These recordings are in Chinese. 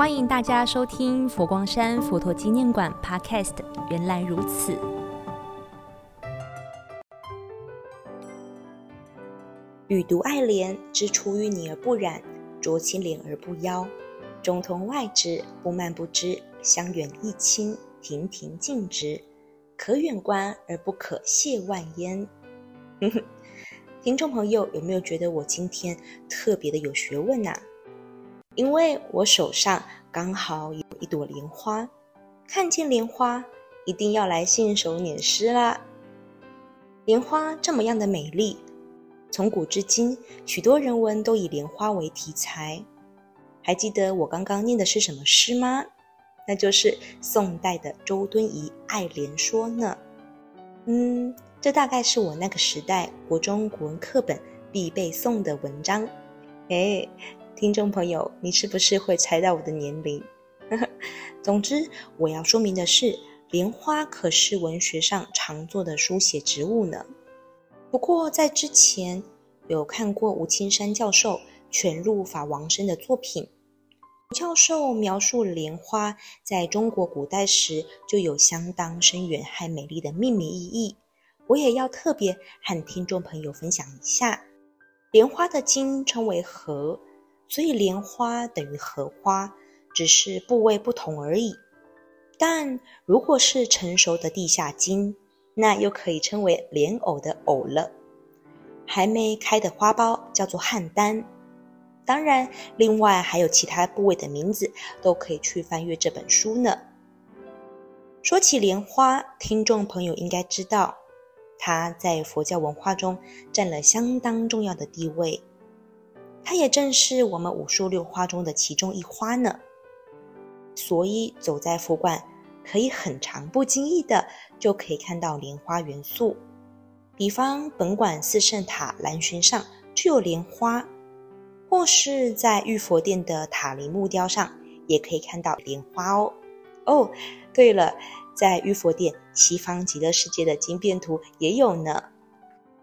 欢迎大家收听佛光山佛陀纪念馆 Podcast。原来如此，予独爱莲，之出淤泥而不染，濯清涟而不妖。中通外直，不蔓不枝，香远益清，亭亭净植，可远观而不可亵玩焉。听众朋友，有没有觉得我今天特别的有学问呐？因为我手上刚好有一朵莲花，看见莲花一定要来信手拈诗啦。莲花这么样的美丽，从古至今，许多人文都以莲花为题材。还记得我刚刚念的是什么诗吗？那就是宋代的周敦颐《爱莲说》呢。嗯。这大概是我那个时代国中国文课本必背诵的文章。哎，听众朋友，你是不是会猜到我的年龄？总之，我要说明的是，莲花可是文学上常做的书写植物呢。不过，在之前有看过吴青山教授《全录法王生》的作品，吴教授描述莲花在中国古代时就有相当深远和美丽的命名意义。我也要特别和听众朋友分享一下，莲花的茎称为荷，所以莲花等于荷花，只是部位不同而已。但如果是成熟的地下茎，那又可以称为莲藕的藕了。还没开的花苞叫做菡萏。当然，另外还有其他部位的名字，都可以去翻阅这本书呢。说起莲花，听众朋友应该知道。它在佛教文化中占了相当重要的地位，它也正是我们五树六花中的其中一花呢。所以走在佛馆，可以很常不经意的就可以看到莲花元素。比方本馆四圣塔栏楯上就有莲花，或是在玉佛殿的塔林木雕上也可以看到莲花哦。哦，对了。在玉佛殿西方极乐世界的经变图也有呢。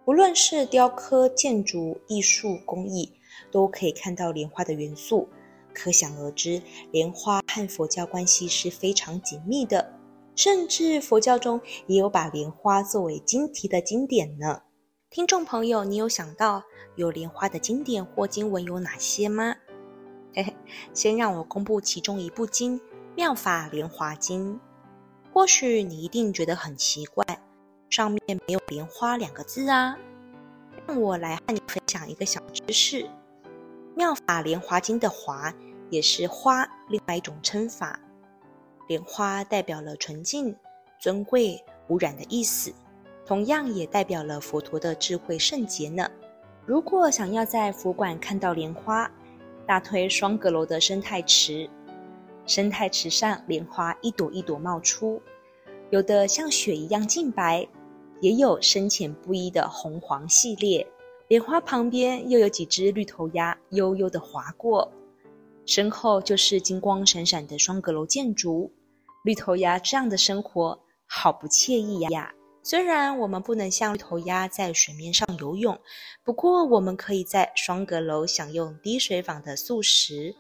无论是雕刻、建筑、艺术工艺，都可以看到莲花的元素。可想而知，莲花和佛教关系是非常紧密的。甚至佛教中也有把莲花作为经题的经典呢。听众朋友，你有想到有莲花的经典或经文有哪些吗？嘿嘿，先让我公布其中一部经《妙法莲华经》。或许你一定觉得很奇怪，上面没有“莲花”两个字啊。让我来和你分享一个小知识：《妙法莲华经》的“华”也是“花”另外一种称法。莲花代表了纯净、尊贵、无染的意思，同样也代表了佛陀的智慧圣洁呢。如果想要在佛馆看到莲花，大推双阁楼的生态池。生态池上莲花一朵一朵冒出，有的像雪一样净白，也有深浅不一的红黄系列。莲花旁边又有几只绿头鸭悠悠地划过，身后就是金光闪闪的双阁楼建筑。绿头鸭这样的生活好不惬意呀！虽然我们不能像绿头鸭在水面上游泳，不过我们可以在双阁楼享用滴水坊的素食。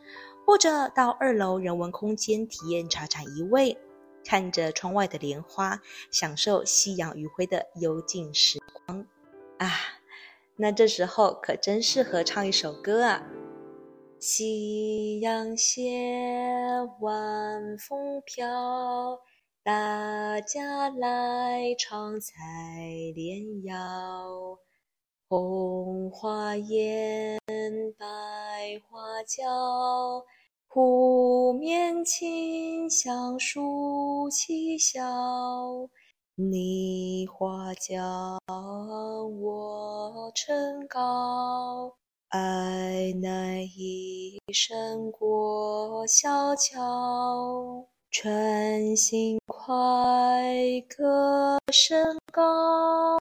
或者到二楼人文空间体验茶禅一味，看着窗外的莲花，享受夕阳余晖的幽静时光啊！那这时候可真适合唱一首歌啊！夕阳斜，晚风飘，大家来唱采莲谣。红花艳，白花娇。湖面清香树气笑，你花娇，我称高，爱乃一生过小桥，春心快，歌声高，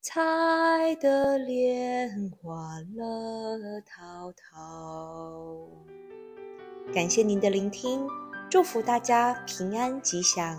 采得莲花乐滔滔。感谢您的聆听，祝福大家平安吉祥。